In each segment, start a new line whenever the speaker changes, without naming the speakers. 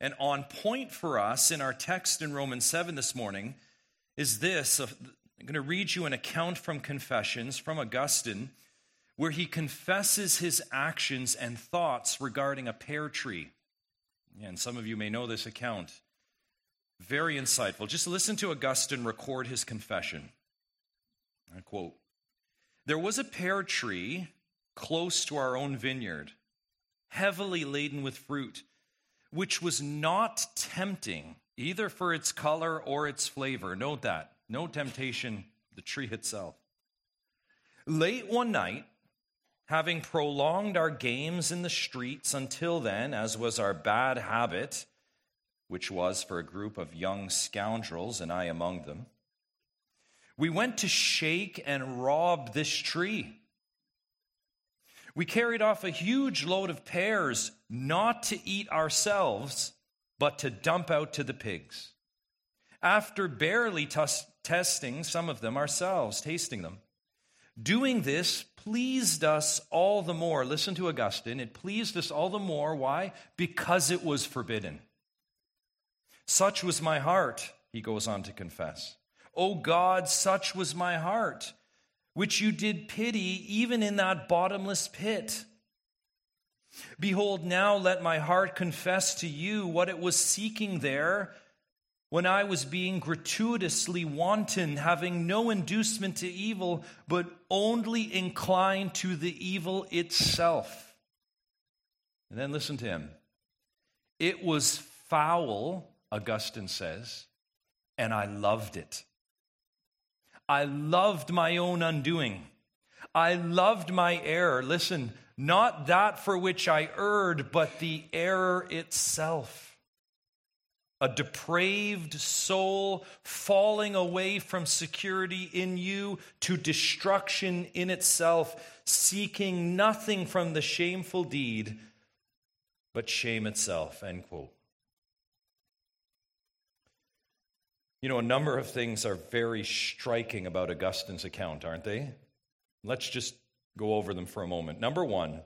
and on point for us in our text in Romans 7 this morning is this. Uh, I'm going to read you an account from Confessions from Augustine where he confesses his actions and thoughts regarding a pear tree. And some of you may know this account. Very insightful. Just listen to Augustine record his confession. I quote There was a pear tree close to our own vineyard, heavily laden with fruit, which was not tempting, either for its color or its flavor. Note that. No temptation, the tree itself. Late one night, having prolonged our games in the streets until then, as was our bad habit, which was for a group of young scoundrels, and I among them, we went to shake and rob this tree. We carried off a huge load of pears, not to eat ourselves, but to dump out to the pigs. After barely t- testing some of them ourselves, tasting them. Doing this pleased us all the more. Listen to Augustine. It pleased us all the more. Why? Because it was forbidden. Such was my heart, he goes on to confess. O God, such was my heart, which you did pity even in that bottomless pit. Behold, now let my heart confess to you what it was seeking there when I was being gratuitously wanton, having no inducement to evil, but only inclined to the evil itself. And then listen to him. It was foul, Augustine says, and I loved it. I loved my own undoing. I loved my error. Listen, not that for which I erred, but the error itself a depraved soul falling away from security in you to destruction in itself, seeking nothing from the shameful deed but shame itself. End quote. You know, a number of things are very striking about Augustine's account, aren't they? Let's just go over them for a moment. Number one,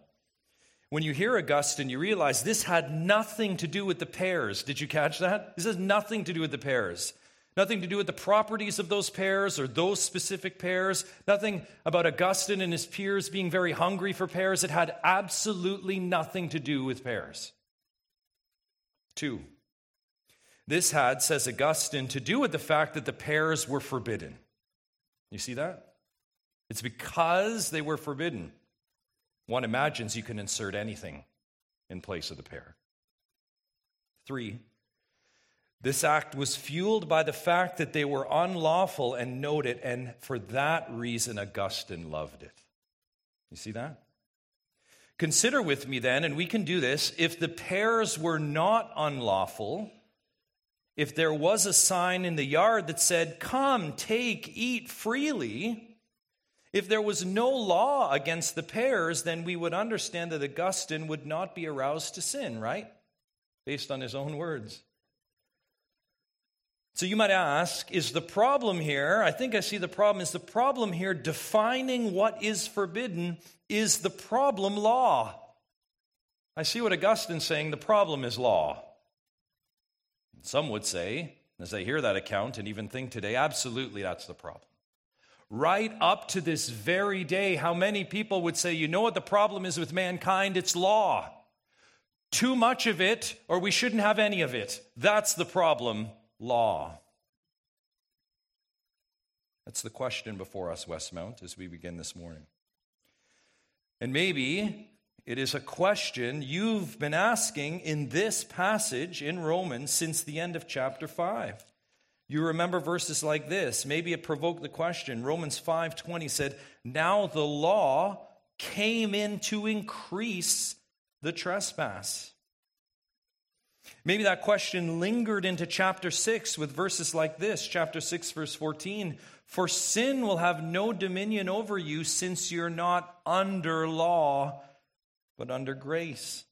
when you hear Augustine, you realize this had nothing to do with the pears. Did you catch that? This has nothing to do with the pears. Nothing to do with the properties of those pears or those specific pears. Nothing about Augustine and his peers being very hungry for pears. It had absolutely nothing to do with pears. Two, this had, says Augustine, to do with the fact that the pears were forbidden. You see that? It's because they were forbidden. One imagines you can insert anything in place of the pear. Three, this act was fueled by the fact that they were unlawful and note it, and for that reason, Augustine loved it. You see that? Consider with me then, and we can do this, if the pears were not unlawful, if there was a sign in the yard that said, Come, take, eat freely, if there was no law against the pears, then we would understand that Augustine would not be aroused to sin, right? Based on his own words. So you might ask, is the problem here? I think I see the problem. Is the problem here defining what is forbidden? Is the problem law? I see what Augustine's saying. The problem is law. Some would say, as they hear that account and even think today, absolutely that's the problem right up to this very day, how many people would say, you know what the problem is with mankind? It's law. Too much of it, or we shouldn't have any of it. That's the problem law. That's the question before us, Westmount, as we begin this morning. And maybe it is a question you've been asking in this passage in Romans since the end of chapter 5. You remember verses like this. Maybe it provoked the question. Romans 5:20 said, "Now the law came in to increase the trespass." Maybe that question lingered into chapter 6 with verses like this, chapter 6 verse 14, "For sin will have no dominion over you since you're not under law, but under grace."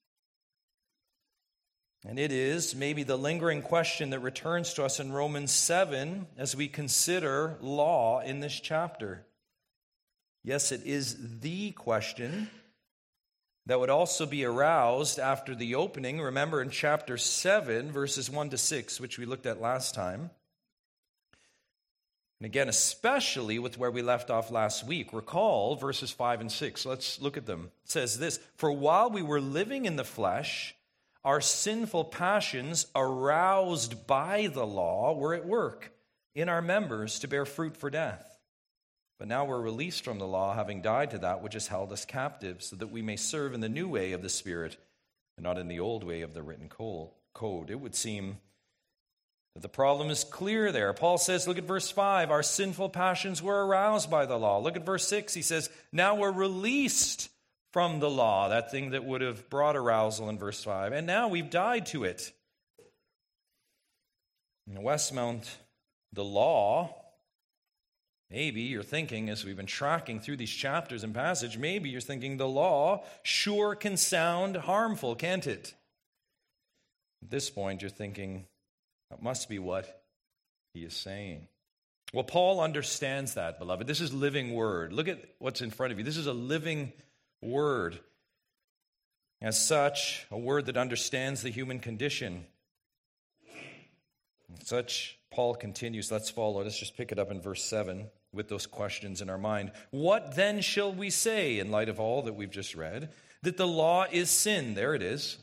And it is maybe the lingering question that returns to us in Romans 7 as we consider law in this chapter. Yes, it is the question. that would also be aroused after the opening. Remember in chapter 7, verses 1 to 6, which we looked at last time. And again, especially with where we left off last week, recall verses 5 and 6. Let's look at them. It says this For while we were living in the flesh, our sinful passions, aroused by the law, were at work in our members to bear fruit for death. But now we're released from the law, having died to that which has held us captive, so that we may serve in the new way of the Spirit and not in the old way of the written code. It would seem that the problem is clear there. Paul says, look at verse 5, our sinful passions were aroused by the law. Look at verse 6, he says, now we're released from the law, that thing that would have brought arousal in verse 5, and now we've died to it. In Westmount, the law Maybe you're thinking, as we've been tracking through these chapters and passage, maybe you're thinking the law sure can sound harmful, can't it? At this point, you're thinking, that must be what he is saying. Well, Paul understands that, beloved. This is living word. Look at what's in front of you. This is a living word. As such, a word that understands the human condition. such, Paul continues. Let's follow. Let's just pick it up in verse 7 with those questions in our mind. What then shall we say in light of all that we've just read? That the law is sin. There it is.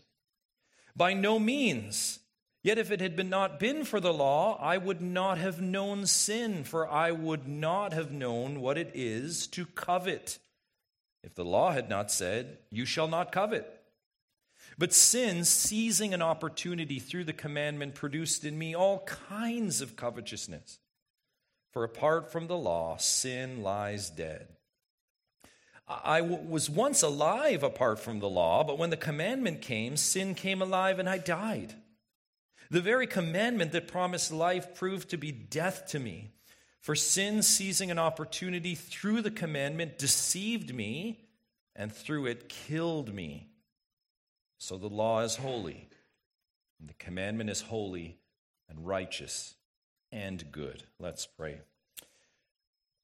By no means. Yet if it had been not been for the law, I would not have known sin, for I would not have known what it is to covet. If the law had not said, You shall not covet. But sin, seizing an opportunity through the commandment, produced in me all kinds of covetousness. For apart from the law, sin lies dead. I was once alive apart from the law, but when the commandment came, sin came alive and I died. The very commandment that promised life proved to be death to me. For sin, seizing an opportunity through the commandment, deceived me, and through it killed me. So the law is holy, and the commandment is holy and righteous and good. Let's pray.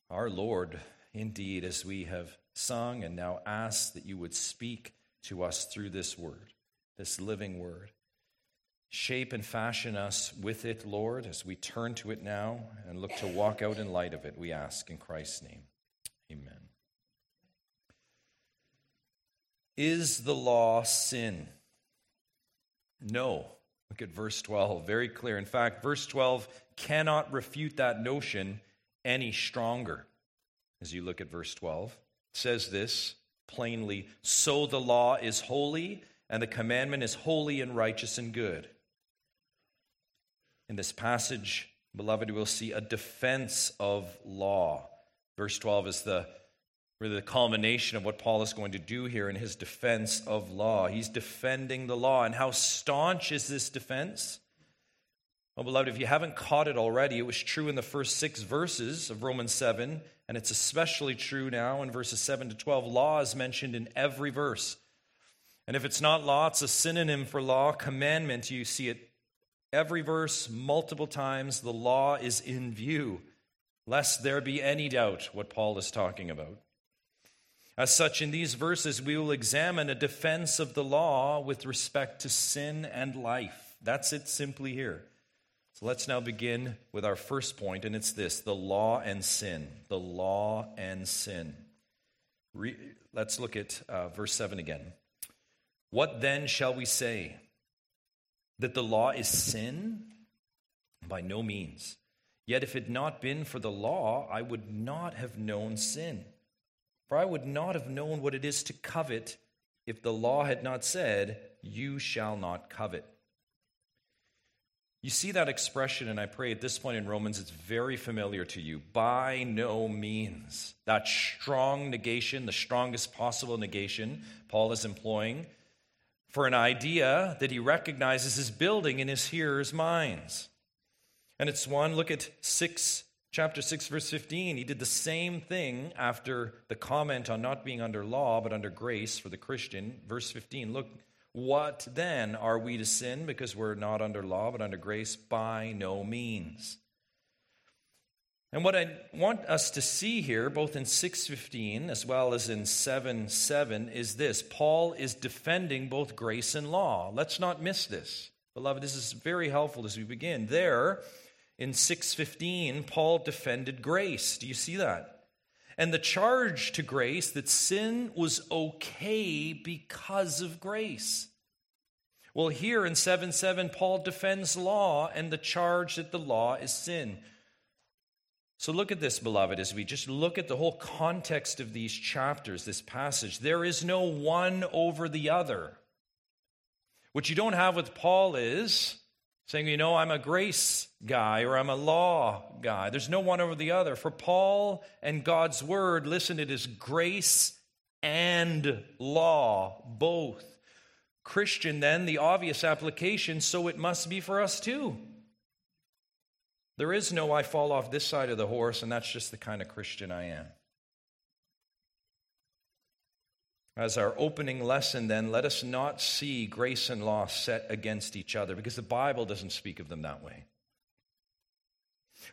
Our Lord, indeed, as we have sung and now ask that you would speak to us through this word, this living word. Shape and fashion us with it, Lord, as we turn to it now and look to walk out in light of it, we ask in Christ's name. Amen. Is the law sin? No. Look at verse 12, very clear. In fact, verse 12 cannot refute that notion any stronger. As you look at verse 12, it says this plainly So the law is holy, and the commandment is holy and righteous and good. In this passage, beloved, we'll see a defense of law. Verse 12 is the really the culmination of what Paul is going to do here in his defense of law. He's defending the law. And how staunch is this defense? Well, beloved, if you haven't caught it already, it was true in the first six verses of Romans 7, and it's especially true now in verses 7 to 12. Law is mentioned in every verse. And if it's not law, it's a synonym for law, commandment. You see it every verse, multiple times. The law is in view, lest there be any doubt what Paul is talking about. As such, in these verses, we will examine a defense of the law with respect to sin and life. That's it simply here. So let's now begin with our first point, and it's this the law and sin. The law and sin. Re- let's look at uh, verse 7 again. What then shall we say? That the law is sin? By no means. Yet if it had not been for the law, I would not have known sin. For I would not have known what it is to covet if the law had not said, You shall not covet. You see that expression, and I pray at this point in Romans it's very familiar to you. By no means. That strong negation, the strongest possible negation Paul is employing for an idea that he recognizes is building in his hearers' minds. And it's one, look at 6 chapter 6, verse 15, he did the same thing after the comment on not being under law, but under grace for the Christian. Verse 15, look, what then? Are we to sin because we're not under law, but under grace? By no means. And what I want us to see here, both in 615 as well as in 7 7, is this Paul is defending both grace and law. Let's not miss this. Beloved, this is very helpful as we begin. There, in 615, Paul defended grace. Do you see that? And the charge to grace that sin was okay because of grace. Well, here in 7 7, Paul defends law and the charge that the law is sin. So look at this, beloved, as we just look at the whole context of these chapters, this passage. There is no one over the other. What you don't have with Paul is saying, you know, I'm a grace guy or I'm a law guy. There's no one over the other. For Paul and God's word, listen, it is grace and law, both. Christian, then, the obvious application, so it must be for us too. There is no I fall off this side of the horse, and that's just the kind of Christian I am. As our opening lesson, then, let us not see grace and law set against each other because the Bible doesn't speak of them that way.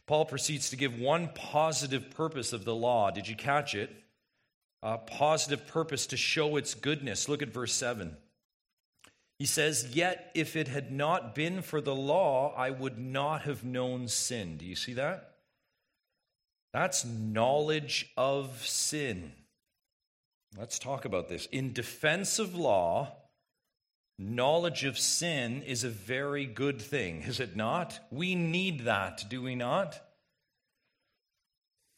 Paul proceeds to give one positive purpose of the law. Did you catch it? A positive purpose to show its goodness. Look at verse 7. He says, Yet if it had not been for the law, I would not have known sin. Do you see that? That's knowledge of sin. Let's talk about this. In defense of law, knowledge of sin is a very good thing, is it not? We need that, do we not?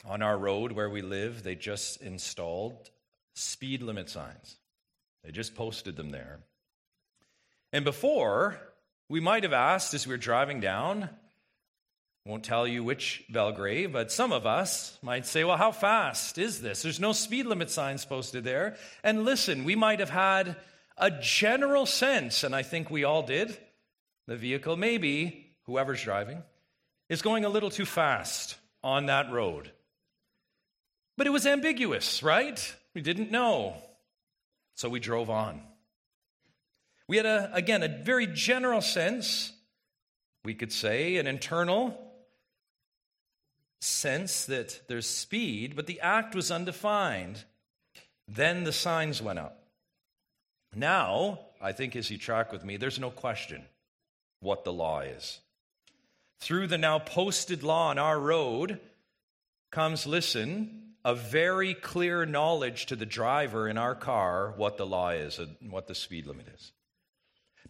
On our road where we live, they just installed speed limit signs. They just posted them there. And before, we might have asked as we were driving down, won't tell you which Belgrave, but some of us might say, well, how fast is this? There's no speed limit signs posted there. And listen, we might have had a general sense, and I think we all did, the vehicle, maybe whoever's driving, is going a little too fast on that road. But it was ambiguous, right? We didn't know. So we drove on. We had, a, again, a very general sense, we could say, an internal sense that there's speed, but the act was undefined. Then the signs went up. Now, I think as you track with me, there's no question what the law is. Through the now posted law on our road comes, listen, a very clear knowledge to the driver in our car what the law is and what the speed limit is.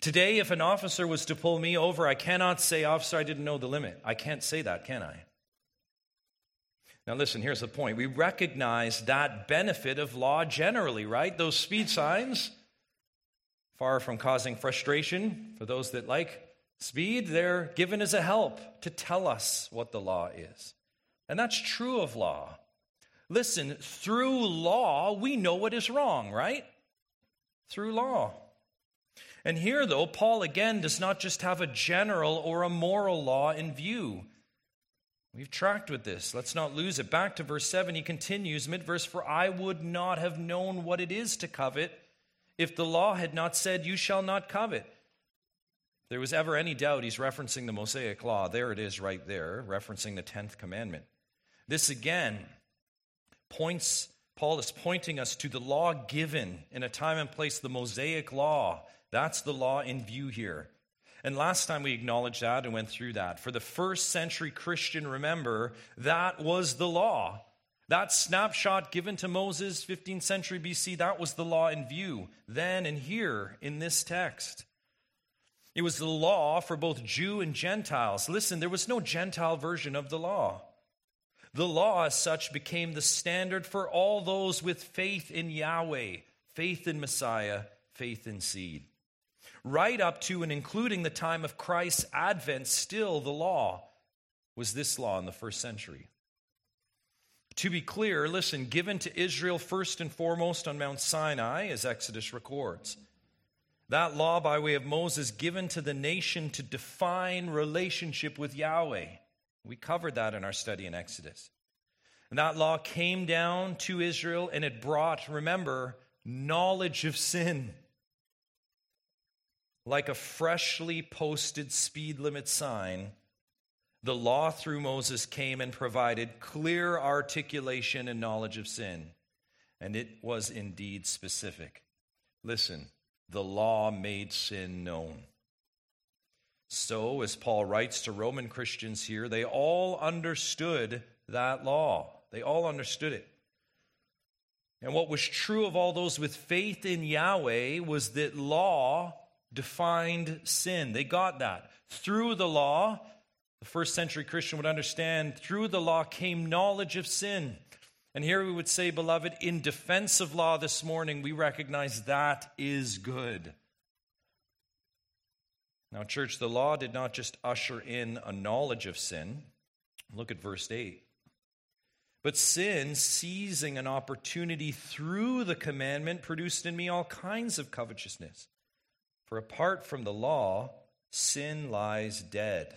Today, if an officer was to pull me over, I cannot say, Officer, I didn't know the limit. I can't say that, can I? Now, listen, here's the point. We recognize that benefit of law generally, right? Those speed signs, far from causing frustration for those that like speed, they're given as a help to tell us what the law is. And that's true of law. Listen, through law, we know what is wrong, right? Through law. And here, though, Paul again does not just have a general or a moral law in view. We've tracked with this. Let's not lose it. Back to verse 7, he continues mid verse For I would not have known what it is to covet if the law had not said, You shall not covet. If there was ever any doubt, he's referencing the Mosaic law. There it is, right there, referencing the 10th commandment. This again points, Paul is pointing us to the law given in a time and place, the Mosaic law that's the law in view here. And last time we acknowledged that and went through that. For the first century Christian, remember, that was the law. That snapshot given to Moses, 15th century BC, that was the law in view, then and here in this text. It was the law for both Jew and Gentiles. Listen, there was no Gentile version of the law. The law, as such, became the standard for all those with faith in Yahweh, faith in Messiah, faith in seed right up to and including the time of Christ's advent, still the law was this law in the first century. To be clear, listen, given to Israel first and foremost on Mount Sinai, as Exodus records. That law, by way of Moses, given to the nation to define relationship with Yahweh. We covered that in our study in Exodus. And that law came down to Israel and it brought, remember, knowledge of sin like a freshly posted speed limit sign, the law through Moses came and provided clear articulation and knowledge of sin. And it was indeed specific. Listen, the law made sin known. So, as Paul writes to Roman Christians here, they all understood that law. They all understood it. And what was true of all those with faith in Yahweh was that law defined sin. They got that. Through the law, the first century Christian would understand through the law came knowledge of sin. And here we would say, beloved, in defense of law this morning, we recognize that is good. Now, church, the law did not just usher in a knowledge of sin. Look at verse 8. But sin, seizing an opportunity through the commandment, produced in me all kinds of covetousness. For apart from the law, sin lies dead.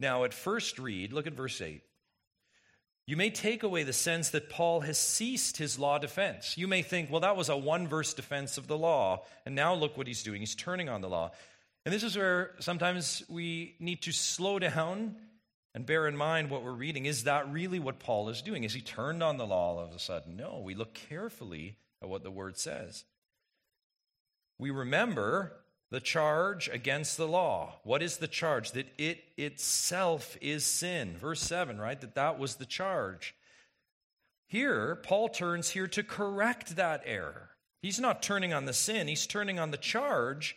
Now, at first read, look at verse 8. You may take away the sense that Paul has ceased his law defense. You may think, well, that was a one verse defense of the law, and now look what he's doing. He's turning on the law. And this is where sometimes we need to slow down and bear in mind what we're reading. Is that really what Paul is doing? Is he turned on the law all of a sudden? No, we look carefully at what the word says. We remember the charge against the law. What is the charge? That it itself is sin. Verse 7, right? That that was the charge. Here, Paul turns here to correct that error. He's not turning on the sin, he's turning on the charge,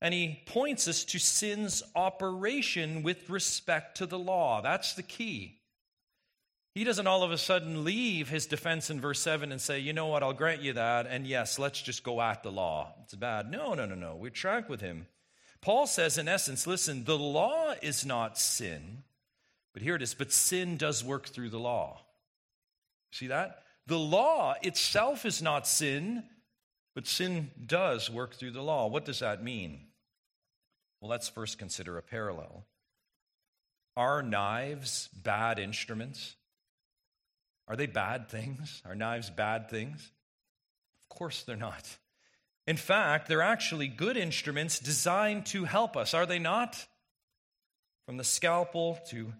and he points us to sin's operation with respect to the law. That's the key. He doesn't all of a sudden leave his defense in verse 7 and say, you know what, I'll grant you that, and yes, let's just go at the law. It's bad. No, no, no, no. We track with him. Paul says, in essence, listen, the law is not sin, but here it is, but sin does work through the law. See that? The law itself is not sin, but sin does work through the law. What does that mean? Well, let's first consider a parallel. Are knives bad instruments? Are they bad things? Are knives bad things? Of course they're not. In fact, they're actually good instruments designed to help us, are they not? From the scalpel to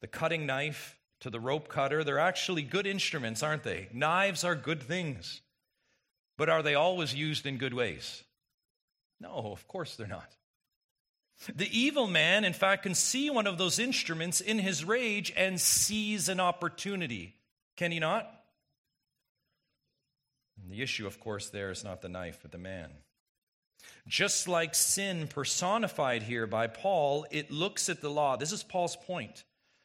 the cutting knife to the rope cutter, they're actually good instruments, aren't they? Knives are good things. But are they always used in good ways? No, of course they're not. The evil man, in fact, can see one of those instruments in his rage and seize an opportunity. Can he not? And the issue, of course, there is not the knife, but the man. Just like sin personified here by Paul, it looks at the law. This is Paul's point.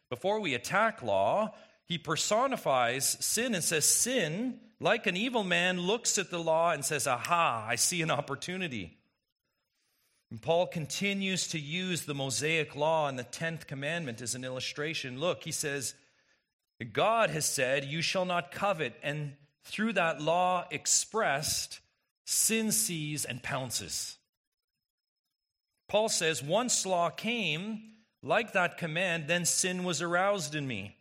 Before we attack law, he personifies sin and says, Sin, like an evil man, looks at the law and says, Aha, I see an opportunity. And Paul continues to use the Mosaic law and the 10th commandment as an illustration. Look, he says, God has said, You shall not covet. And through that law expressed, sin sees and pounces. Paul says, Once law came, like that command, then sin was aroused in me.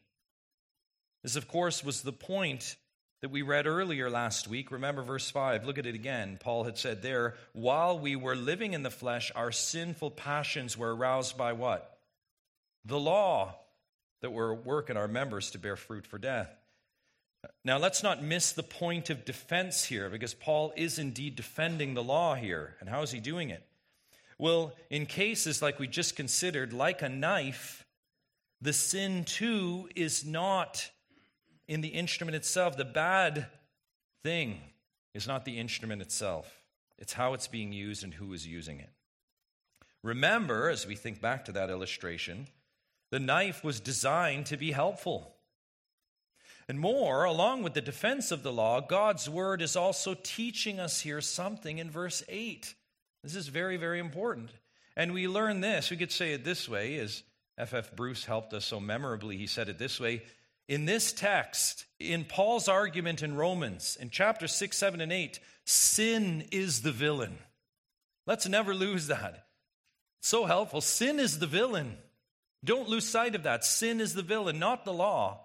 This, of course, was the point that we read earlier last week. Remember verse 5. Look at it again. Paul had said there, while we were living in the flesh, our sinful passions were aroused by what? The law that we're working our members to bear fruit for death. Now, let's not miss the point of defense here, because Paul is indeed defending the law here. And how is he doing it? Well, in cases like we just considered, like a knife, the sin too is not in the instrument itself. The bad thing is not the instrument itself, it's how it's being used and who is using it. Remember, as we think back to that illustration, the knife was designed to be helpful. And more, along with the defense of the law, God's word is also teaching us here something in verse 8. This is very, very important. And we learn this. We could say it this way, as F.F. Bruce helped us so memorably. He said it this way In this text, in Paul's argument in Romans, in chapter 6, 7, and 8, sin is the villain. Let's never lose that. So helpful. Sin is the villain. Don't lose sight of that. Sin is the villain, not the law.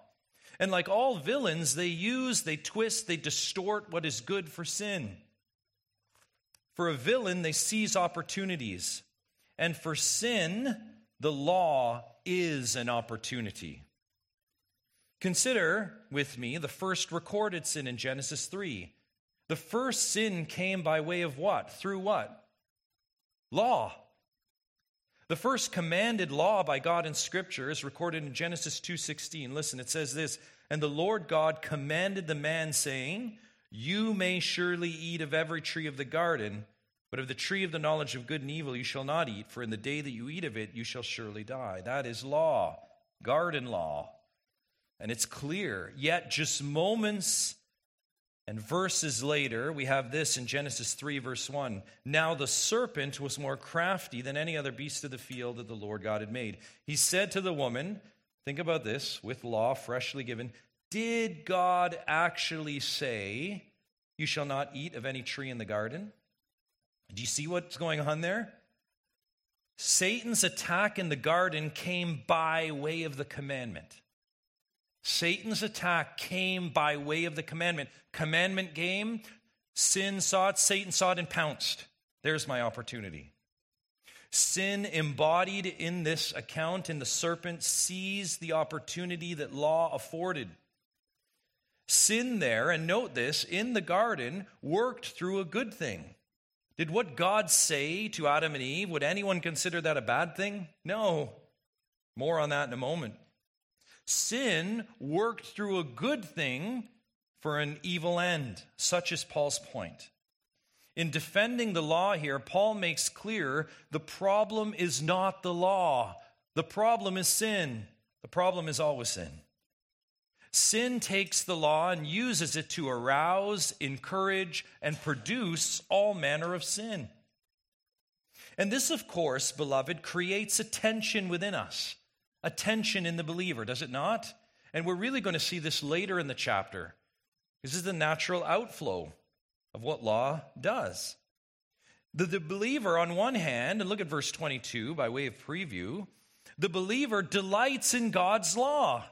And like all villains, they use, they twist, they distort what is good for sin. For a villain, they seize opportunities. And for sin, the law is an opportunity. Consider with me the first recorded sin in Genesis 3. The first sin came by way of what? Through what? Law. The first commanded law by God in scripture is recorded in Genesis 2:16. Listen, it says this, "And the Lord God commanded the man saying, you may surely eat of every tree of the garden, but of the tree of the knowledge of good and evil you shall not eat, for in the day that you eat of it you shall surely die. That is law, garden law. And it's clear. Yet, just moments and verses later, we have this in Genesis 3, verse 1. Now the serpent was more crafty than any other beast of the field that the Lord God had made. He said to the woman, Think about this, with law freshly given, did God actually say, You shall not eat of any tree in the garden? Do you see what's going on there? Satan's attack in the garden came by way of the commandment. Satan's attack came by way of the commandment. Commandment game, sin saw it, Satan saw it, and pounced. There's my opportunity. Sin embodied in this account in the serpent seized the opportunity that law afforded. Sin there, and note this, in the garden worked through a good thing. Did what God say to Adam and Eve, would anyone consider that a bad thing? No. More on that in a moment. Sin worked through a good thing for an evil end. Such is Paul's point. In defending the law here, Paul makes clear the problem is not the law, the problem is sin. The problem is always sin. Sin takes the law and uses it to arouse, encourage, and produce all manner of sin. And this, of course, beloved, creates a tension within us, a tension in the believer, does it not? And we're really going to see this later in the chapter. This is the natural outflow of what law does. The, the believer, on one hand, and look at verse 22 by way of preview, the believer delights in God's law.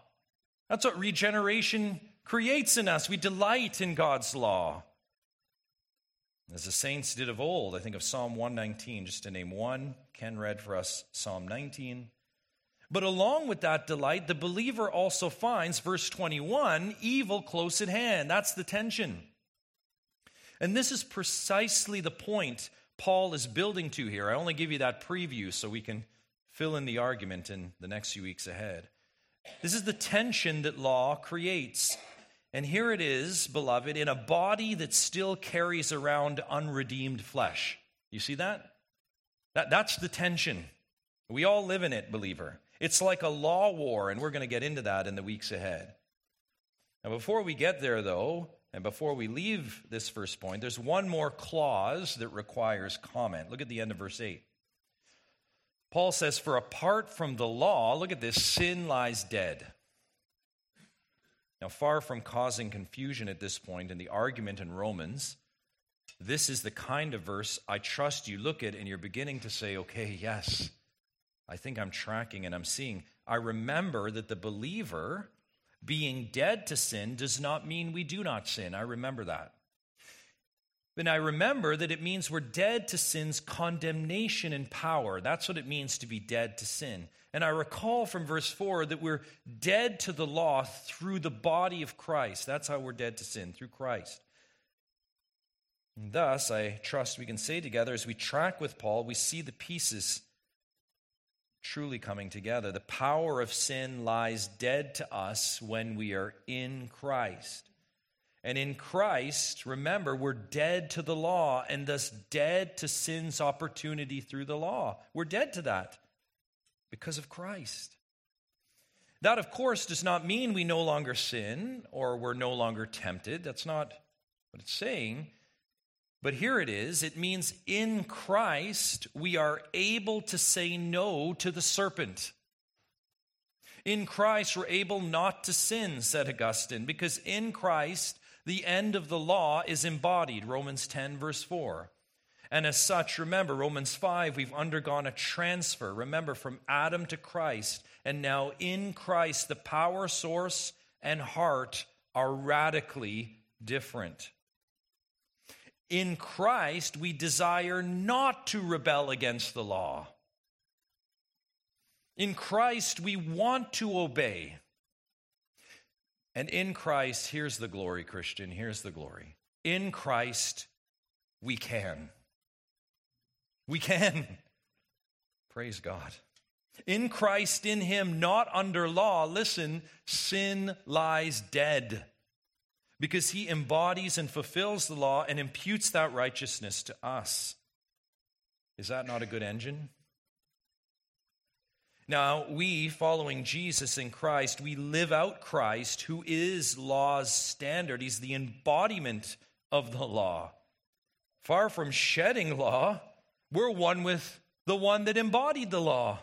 That's what regeneration creates in us. We delight in God's law. As the saints did of old, I think of Psalm 119, just to name one. Ken read for us Psalm 19. But along with that delight, the believer also finds, verse 21, evil close at hand. That's the tension. And this is precisely the point Paul is building to here. I only give you that preview so we can fill in the argument in the next few weeks ahead. This is the tension that law creates. And here it is, beloved, in a body that still carries around unredeemed flesh. You see that? that that's the tension. We all live in it, believer. It's like a law war, and we're going to get into that in the weeks ahead. Now, before we get there, though, and before we leave this first point, there's one more clause that requires comment. Look at the end of verse 8. Paul says, For apart from the law, look at this, sin lies dead. Now, far from causing confusion at this point in the argument in Romans, this is the kind of verse I trust you look at and you're beginning to say, okay, yes, I think I'm tracking and I'm seeing. I remember that the believer being dead to sin does not mean we do not sin. I remember that. Then I remember that it means we're dead to sin's condemnation and power. That's what it means to be dead to sin. And I recall from verse 4 that we're dead to the law through the body of Christ. That's how we're dead to sin, through Christ. And thus, I trust we can say together as we track with Paul, we see the pieces truly coming together. The power of sin lies dead to us when we are in Christ. And in Christ, remember, we're dead to the law and thus dead to sin's opportunity through the law. We're dead to that because of Christ. That, of course, does not mean we no longer sin or we're no longer tempted. That's not what it's saying. But here it is it means in Christ we are able to say no to the serpent. In Christ, we're able not to sin, said Augustine, because in Christ the end of the law is embodied, Romans 10, verse 4. And as such, remember, Romans 5, we've undergone a transfer, remember, from Adam to Christ. And now in Christ, the power source and heart are radically different. In Christ, we desire not to rebel against the law. In Christ, we want to obey. And in Christ, here's the glory, Christian, here's the glory. In Christ, we can. We can. Praise God. In Christ, in Him, not under law, listen, sin lies dead because He embodies and fulfills the law and imputes that righteousness to us. Is that not a good engine? Now, we, following Jesus in Christ, we live out Christ, who is law's standard. He's the embodiment of the law. Far from shedding law, we're one with the one that embodied the law.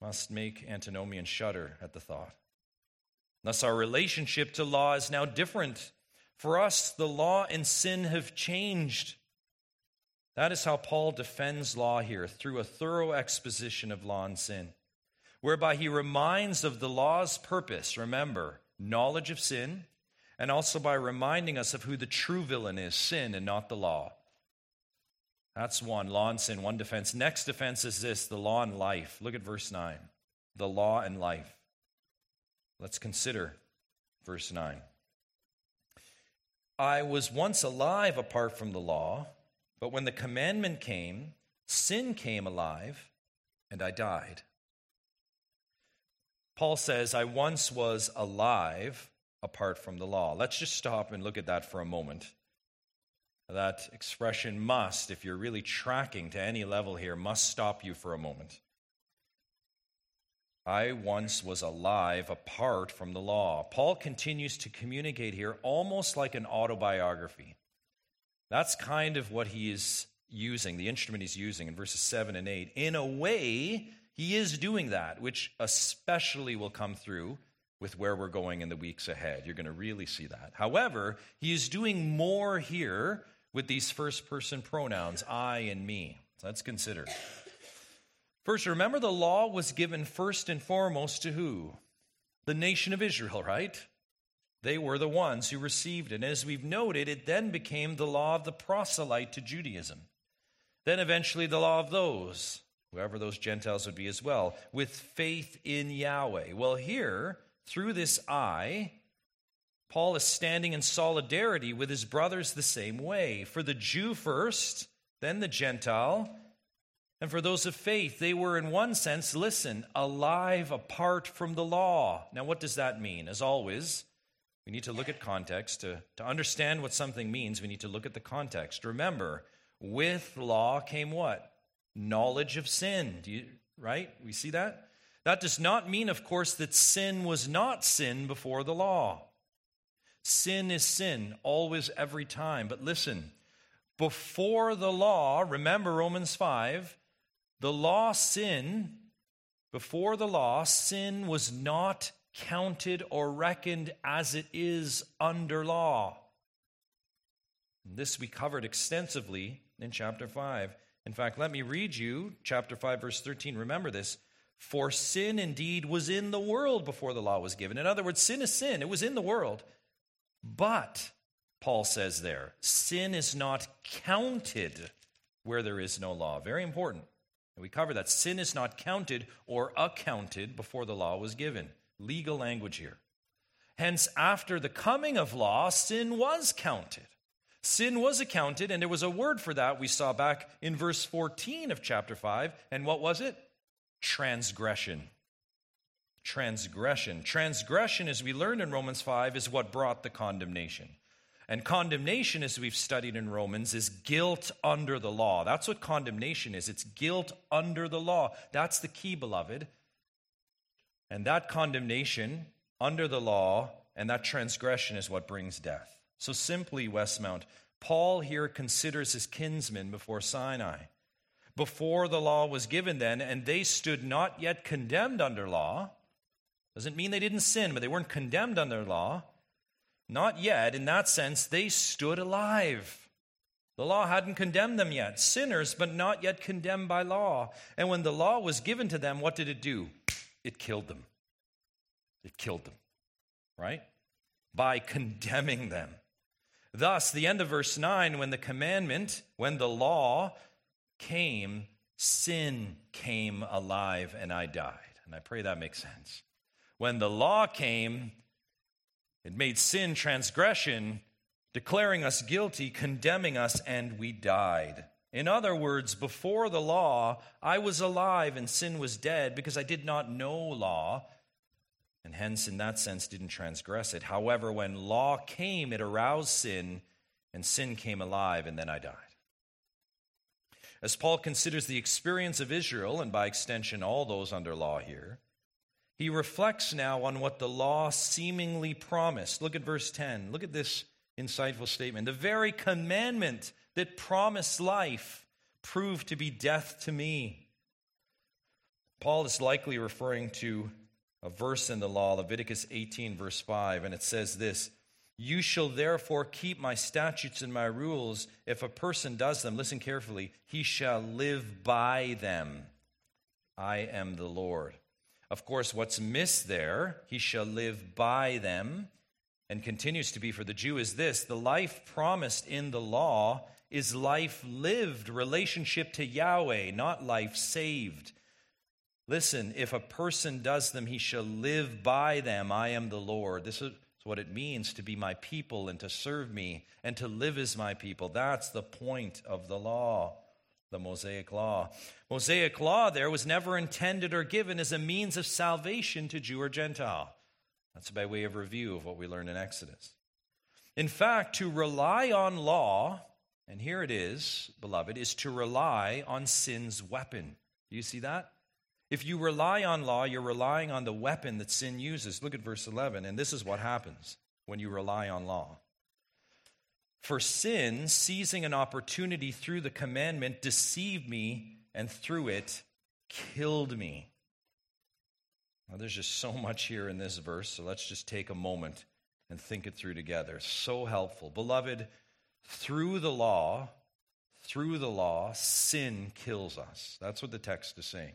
Must make antinomian shudder at the thought. Thus, our relationship to law is now different. For us, the law and sin have changed. That is how Paul defends law here through a thorough exposition of law and sin, whereby he reminds of the law's purpose. Remember, knowledge of sin, and also by reminding us of who the true villain is sin and not the law. That's one law and sin, one defense. Next defense is this the law and life. Look at verse 9. The law and life. Let's consider verse 9. I was once alive apart from the law but when the commandment came, sin came alive, and I died. Paul says, I once was alive apart from the law. Let's just stop and look at that for a moment. That expression must, if you're really tracking to any level here, must stop you for a moment. I once was alive apart from the law. Paul continues to communicate here almost like an autobiography. That's kind of what he is using, the instrument he's using in verses 7 and 8. In a way, he is doing that, which especially will come through with where we're going in the weeks ahead. You're going to really see that. However, he is doing more here with these first person pronouns, I and me. Let's consider. First, remember the law was given first and foremost to who? The nation of Israel, right? They were the ones who received it. And as we've noted, it then became the law of the proselyte to Judaism. Then eventually the law of those, whoever those Gentiles would be as well, with faith in Yahweh. Well, here, through this I, Paul is standing in solidarity with his brothers the same way. For the Jew first, then the Gentile, and for those of faith, they were, in one sense, listen, alive apart from the law. Now, what does that mean? As always, we need to look at context. To, to understand what something means, we need to look at the context. Remember, with law came what? Knowledge of sin. Do you, right? We see that? That does not mean, of course, that sin was not sin before the law. Sin is sin, always, every time. But listen, before the law, remember Romans 5, the law, sin, before the law, sin was not counted or reckoned as it is under law. This we covered extensively in chapter 5. In fact, let me read you chapter 5, verse 13. Remember this. For sin indeed was in the world before the law was given. In other words, sin is sin, it was in the world. But, Paul says there, sin is not counted where there is no law. Very important. And we cover that. Sin is not counted or accounted before the law was given. Legal language here. Hence, after the coming of law, sin was counted. Sin was accounted, and there was a word for that we saw back in verse 14 of chapter 5. And what was it? Transgression. Transgression. Transgression, as we learned in Romans 5, is what brought the condemnation. And condemnation, as we've studied in Romans, is guilt under the law. That's what condemnation is it's guilt under the law. That's the key, beloved. And that condemnation under the law and that transgression is what brings death. So, simply, Westmount, Paul here considers his kinsmen before Sinai. Before the law was given, then, and they stood not yet condemned under law. Doesn't mean they didn't sin, but they weren't condemned under law. Not yet. In that sense, they stood alive. The law hadn't condemned them yet. Sinners, but not yet condemned by law. And when the law was given to them, what did it do? it killed them. It killed them, right? By condemning them. Thus, the end of verse 9, when the commandment, when the law came, sin came alive and I died. And I pray that makes sense. When the law came, it made sin transgression, declaring us guilty, condemning us, and we died. In other words, before the law, I was alive and sin was dead because I did not know law, and hence, in that sense, didn't transgress it. However, when law came, it aroused sin, and sin came alive, and then I died. As Paul considers the experience of Israel, and by extension, all those under law here, he reflects now on what the law seemingly promised. Look at verse 10. Look at this insightful statement. The very commandment that promised life proved to be death to me. Paul is likely referring to a verse in the law, Leviticus 18, verse 5, and it says this You shall therefore keep my statutes and my rules. If a person does them, listen carefully, he shall live by them. I am the Lord. Of course, what's missed there, he shall live by them, and continues to be for the Jew, is this the life promised in the law is life lived, relationship to Yahweh, not life saved. Listen, if a person does them, he shall live by them. I am the Lord. This is what it means to be my people and to serve me and to live as my people. That's the point of the law the Mosaic Law. Mosaic Law there was never intended or given as a means of salvation to Jew or Gentile. That's by way of review of what we learned in Exodus. In fact, to rely on law, and here it is, beloved, is to rely on sin's weapon. Do you see that? If you rely on law, you're relying on the weapon that sin uses. Look at verse 11, and this is what happens when you rely on law. For sin, seizing an opportunity through the commandment, deceived me and through it killed me. Now, there's just so much here in this verse, so let's just take a moment and think it through together. So helpful. Beloved, through the law, through the law, sin kills us. That's what the text is saying.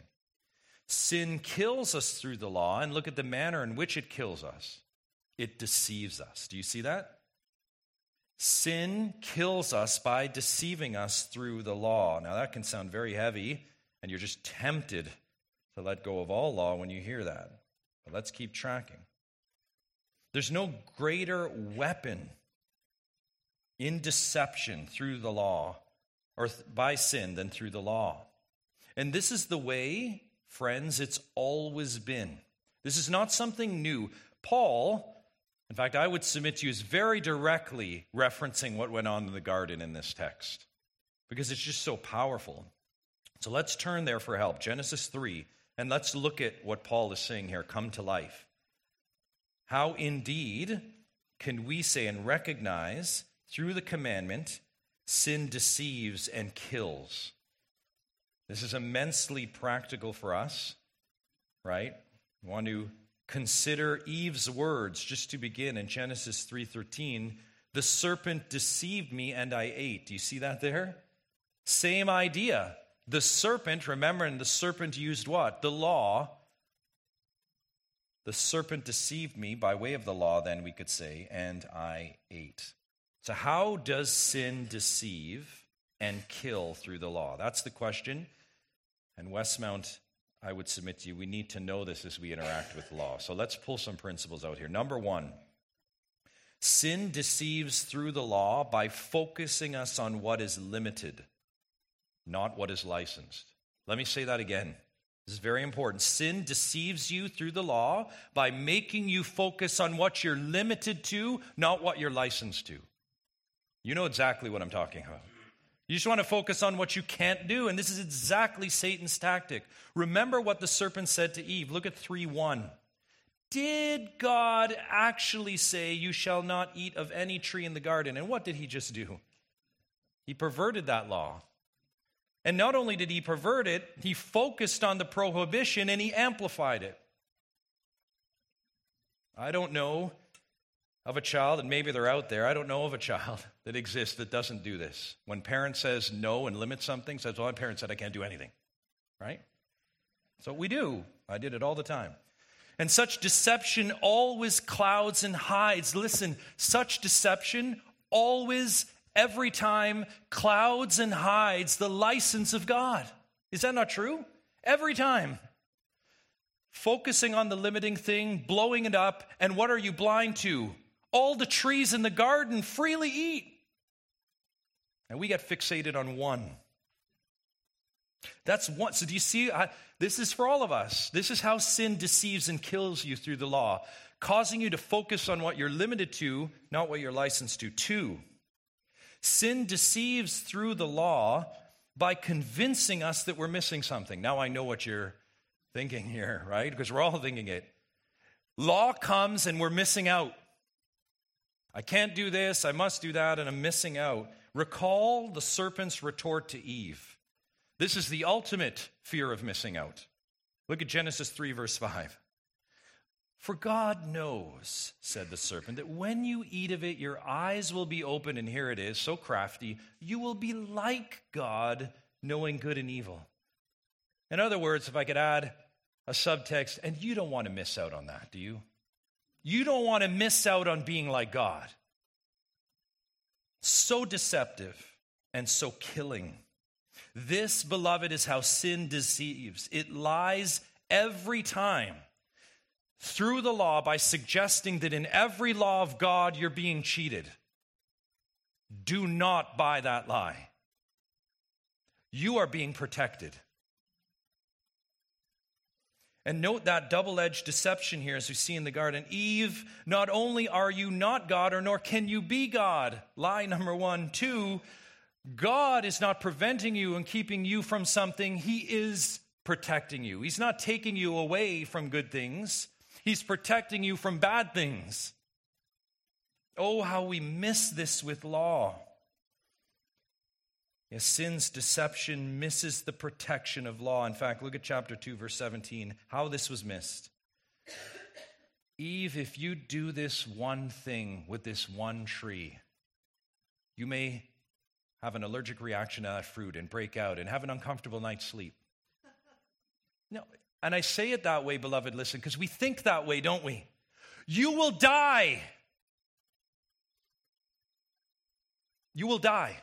Sin kills us through the law, and look at the manner in which it kills us. It deceives us. Do you see that? Sin kills us by deceiving us through the law. Now, that can sound very heavy, and you're just tempted to let go of all law when you hear that. But let's keep tracking. There's no greater weapon in deception through the law or by sin than through the law. And this is the way, friends, it's always been. This is not something new. Paul in fact, I would submit to you is very directly referencing what went on in the garden in this text because it's just so powerful. So let's turn there for help. Genesis 3, and let's look at what Paul is saying here come to life. How indeed can we say and recognize through the commandment sin deceives and kills? This is immensely practical for us, right? We want to Consider Eve's words just to begin in Genesis 3:13, "The serpent deceived me and I ate." Do you see that there? Same idea. The serpent, remember, and the serpent used what? The law. The serpent deceived me by way of the law, then we could say, and I ate. So, how does sin deceive and kill through the law? That's the question. And Westmount I would submit to you, we need to know this as we interact with law. So let's pull some principles out here. Number one, sin deceives through the law by focusing us on what is limited, not what is licensed. Let me say that again. This is very important. Sin deceives you through the law by making you focus on what you're limited to, not what you're licensed to. You know exactly what I'm talking about. You just want to focus on what you can't do. And this is exactly Satan's tactic. Remember what the serpent said to Eve. Look at 3 1. Did God actually say, You shall not eat of any tree in the garden? And what did he just do? He perverted that law. And not only did he pervert it, he focused on the prohibition and he amplified it. I don't know of a child, and maybe they're out there, I don't know of a child that exists that doesn't do this. When parent says no and limits something, says, well, my parent said I can't do anything, right? So we do. I did it all the time. And such deception always clouds and hides. Listen, such deception always, every time, clouds and hides the license of God. Is that not true? Every time. Focusing on the limiting thing, blowing it up, and what are you blind to? All the trees in the garden freely eat. And we got fixated on one. That's one. So, do you see? I, this is for all of us. This is how sin deceives and kills you through the law, causing you to focus on what you're limited to, not what you're licensed to. Two, sin deceives through the law by convincing us that we're missing something. Now I know what you're thinking here, right? Because we're all thinking it. Law comes and we're missing out. I can't do this, I must do that, and I'm missing out. Recall the serpent's retort to Eve. This is the ultimate fear of missing out. Look at Genesis 3, verse 5. For God knows, said the serpent, that when you eat of it, your eyes will be open, and here it is, so crafty, you will be like God, knowing good and evil. In other words, if I could add a subtext, and you don't want to miss out on that, do you? You don't want to miss out on being like God. So deceptive and so killing. This, beloved, is how sin deceives. It lies every time through the law by suggesting that in every law of God you're being cheated. Do not buy that lie. You are being protected. And note that double edged deception here, as we see in the garden. Eve, not only are you not God, or nor can you be God. Lie number one. Two, God is not preventing you and keeping you from something, He is protecting you. He's not taking you away from good things, He's protecting you from bad things. Oh, how we miss this with law. Yes, sin's deception misses the protection of law. In fact, look at chapter 2, verse 17, how this was missed. Eve, if you do this one thing with this one tree, you may have an allergic reaction to that fruit and break out and have an uncomfortable night's sleep. No, and I say it that way, beloved, listen, because we think that way, don't we? You will die. You will die.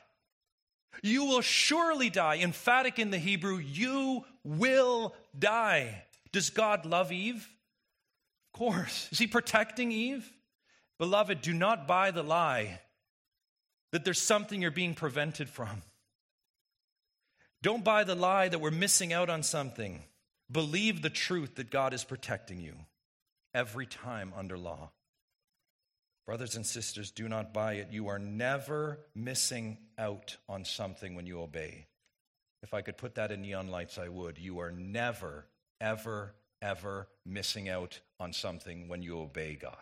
You will surely die. Emphatic in the Hebrew, you will die. Does God love Eve? Of course. Is he protecting Eve? Beloved, do not buy the lie that there's something you're being prevented from. Don't buy the lie that we're missing out on something. Believe the truth that God is protecting you every time under law. Brothers and sisters, do not buy it. You are never missing out on something when you obey. If I could put that in neon lights, I would. You are never, ever, ever missing out on something when you obey God.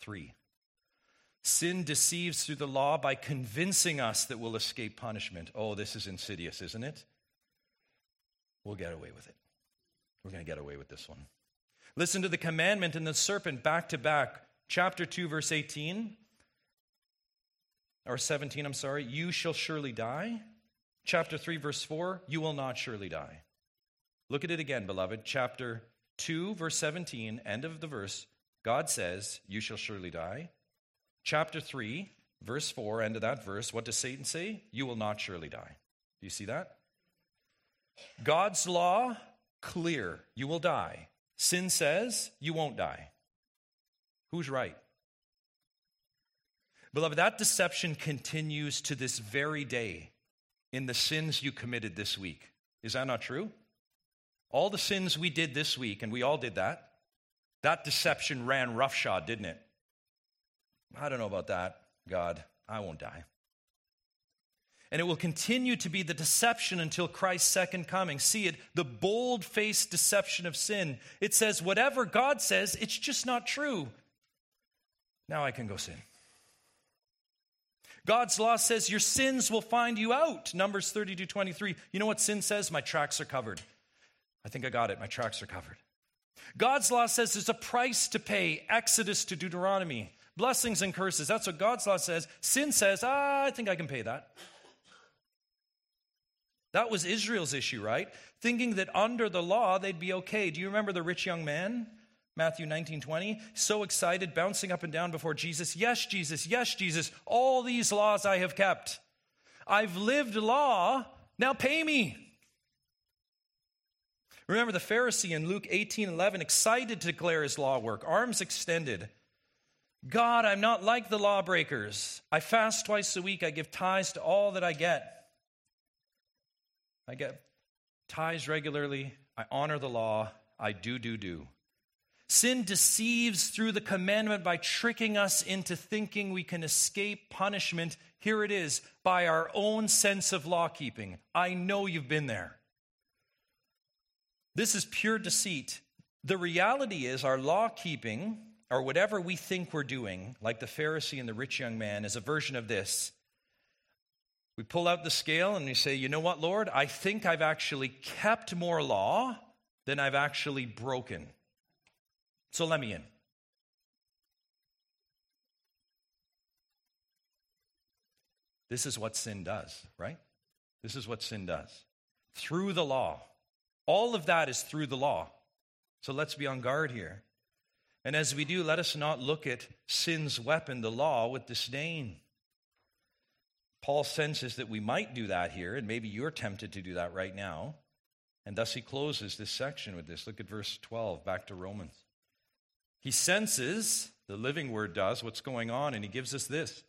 Three, sin deceives through the law by convincing us that we'll escape punishment. Oh, this is insidious, isn't it? We'll get away with it. We're going to get away with this one. Listen to the commandment and the serpent back to back chapter 2, verse 18, or 17, I'm sorry, you shall surely die. Chapter 3, verse 4, you will not surely die. Look at it again, beloved. Chapter 2, verse 17, end of the verse, God says, You shall surely die. Chapter 3, verse 4, end of that verse, what does Satan say? You will not surely die. Do you see that? God's law, clear. You will die. Sin says, You won't die. Who's right? Beloved, that deception continues to this very day in the sins you committed this week. Is that not true? All the sins we did this week, and we all did that, that deception ran roughshod, didn't it? I don't know about that, God. I won't die. And it will continue to be the deception until Christ's second coming. See it, the bold faced deception of sin. It says, whatever God says, it's just not true. Now I can go sin. God's law says your sins will find you out. Numbers 32 23. You know what sin says? My tracks are covered. I think I got it. My tracks are covered. God's law says there's a price to pay. Exodus to Deuteronomy. Blessings and curses. That's what God's law says. Sin says, ah, I think I can pay that. That was Israel's issue, right? Thinking that under the law they'd be okay. Do you remember the rich young man? Matthew 19, 20, so excited, bouncing up and down before Jesus. Yes, Jesus, yes, Jesus, all these laws I have kept. I've lived law, now pay me. Remember the Pharisee in Luke 18 11, excited to declare his law work, arms extended. God, I'm not like the lawbreakers. I fast twice a week. I give tithes to all that I get. I get tithes regularly. I honor the law. I do, do, do. Sin deceives through the commandment by tricking us into thinking we can escape punishment. Here it is by our own sense of law keeping. I know you've been there. This is pure deceit. The reality is, our law keeping, or whatever we think we're doing, like the Pharisee and the rich young man, is a version of this. We pull out the scale and we say, you know what, Lord? I think I've actually kept more law than I've actually broken. So let me in. This is what sin does, right? This is what sin does. Through the law. All of that is through the law. So let's be on guard here. And as we do, let us not look at sin's weapon, the law, with disdain. Paul senses that we might do that here, and maybe you're tempted to do that right now. And thus he closes this section with this. Look at verse 12, back to Romans. He senses, the living word does, what's going on, and he gives us this.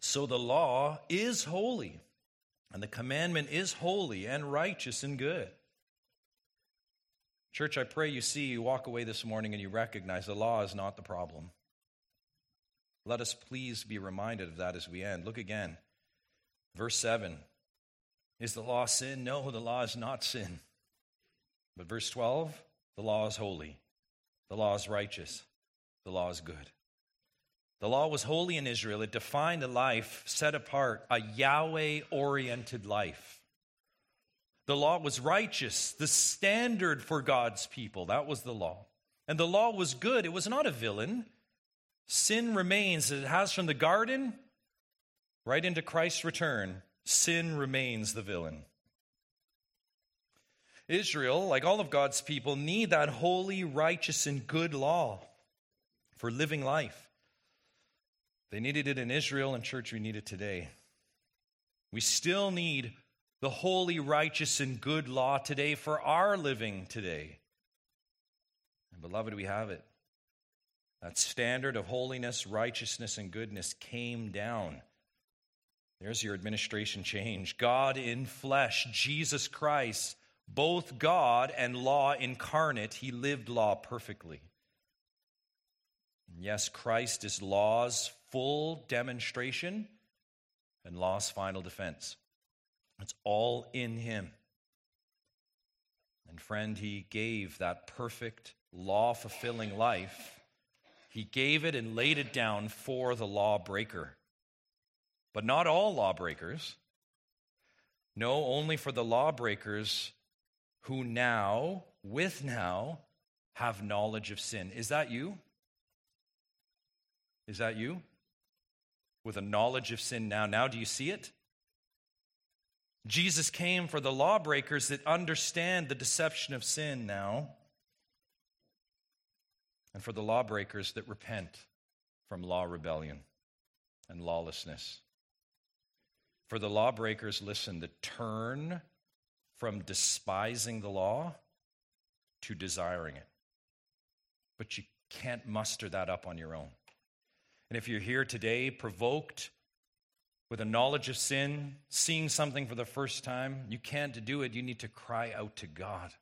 So the law is holy, and the commandment is holy and righteous and good. Church, I pray you see, you walk away this morning and you recognize the law is not the problem. Let us please be reminded of that as we end. Look again. Verse 7 Is the law sin? No, the law is not sin. But verse 12 The law is holy, the law is righteous, the law is good. The law was holy in Israel. It defined a life set apart, a Yahweh oriented life. The law was righteous, the standard for God's people. That was the law. And the law was good. It was not a villain. Sin remains as it has from the garden right into Christ's return. Sin remains the villain. Israel, like all of God's people, need that holy, righteous, and good law for living life. They needed it in Israel, and church, we need it today. We still need the holy, righteous, and good law today for our living today. And beloved, we have it. That standard of holiness, righteousness, and goodness came down. There's your administration change. God in flesh, Jesus Christ, both God and law incarnate, he lived law perfectly. Yes, Christ is law's full demonstration and law's final defense. It's all in him. And friend, he gave that perfect, law fulfilling life. He gave it and laid it down for the lawbreaker. But not all lawbreakers. No, only for the lawbreakers who now, with now, have knowledge of sin. Is that you? Is that you? With a knowledge of sin now. Now, do you see it? Jesus came for the lawbreakers that understand the deception of sin now, and for the lawbreakers that repent from law rebellion and lawlessness. For the lawbreakers, listen, that turn from despising the law to desiring it. But you can't muster that up on your own. And if you're here today provoked with a knowledge of sin, seeing something for the first time, you can't do it. You need to cry out to God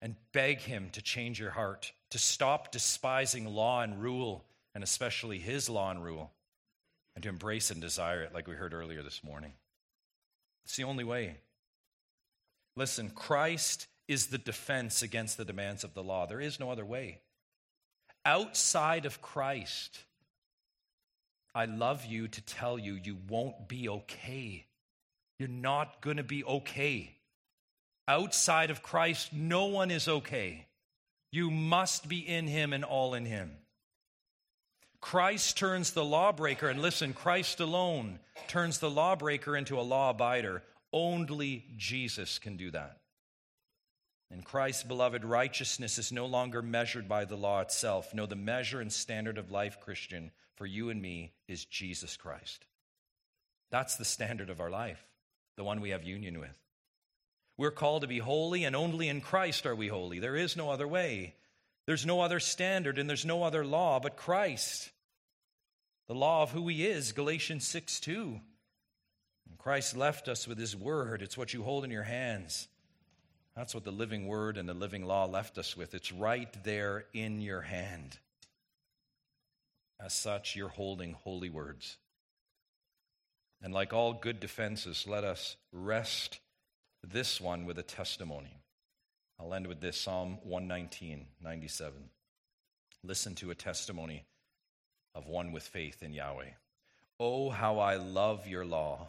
and beg Him to change your heart, to stop despising law and rule, and especially His law and rule, and to embrace and desire it, like we heard earlier this morning. It's the only way. Listen, Christ is the defense against the demands of the law. There is no other way. Outside of Christ, I love you to tell you you won't be okay. You're not going to be okay. Outside of Christ, no one is okay. You must be in Him and all in Him. Christ turns the lawbreaker, and listen, Christ alone turns the lawbreaker into a law abider. Only Jesus can do that. And Christ's beloved righteousness is no longer measured by the law itself. No, the measure and standard of life, Christian, for you and me is Jesus Christ. That's the standard of our life, the one we have union with. We're called to be holy, and only in Christ are we holy. There is no other way. There's no other standard, and there's no other law but Christ. The law of who He is, Galatians 6 2. And Christ left us with His word. It's what you hold in your hands. That's what the living word and the living law left us with. It's right there in your hand. As such, you're holding holy words. And like all good defenses, let us rest this one with a testimony. I'll end with this Psalm 119, 97. Listen to a testimony of one with faith in Yahweh. Oh, how I love your law!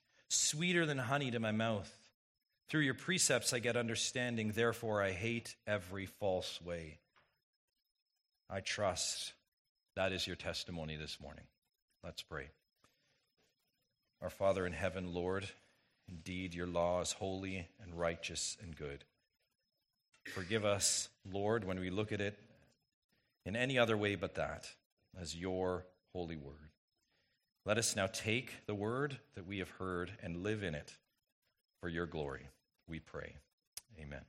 sweeter than honey to my mouth. Through your precepts I get understanding, therefore I hate every false way. I trust that is your testimony this morning. Let's pray. Our Father in heaven, Lord, indeed your law is holy and righteous and good. Forgive us, Lord, when we look at it in any other way but that, as your holy word. Let us now take the word that we have heard and live in it for your glory, we pray. Amen.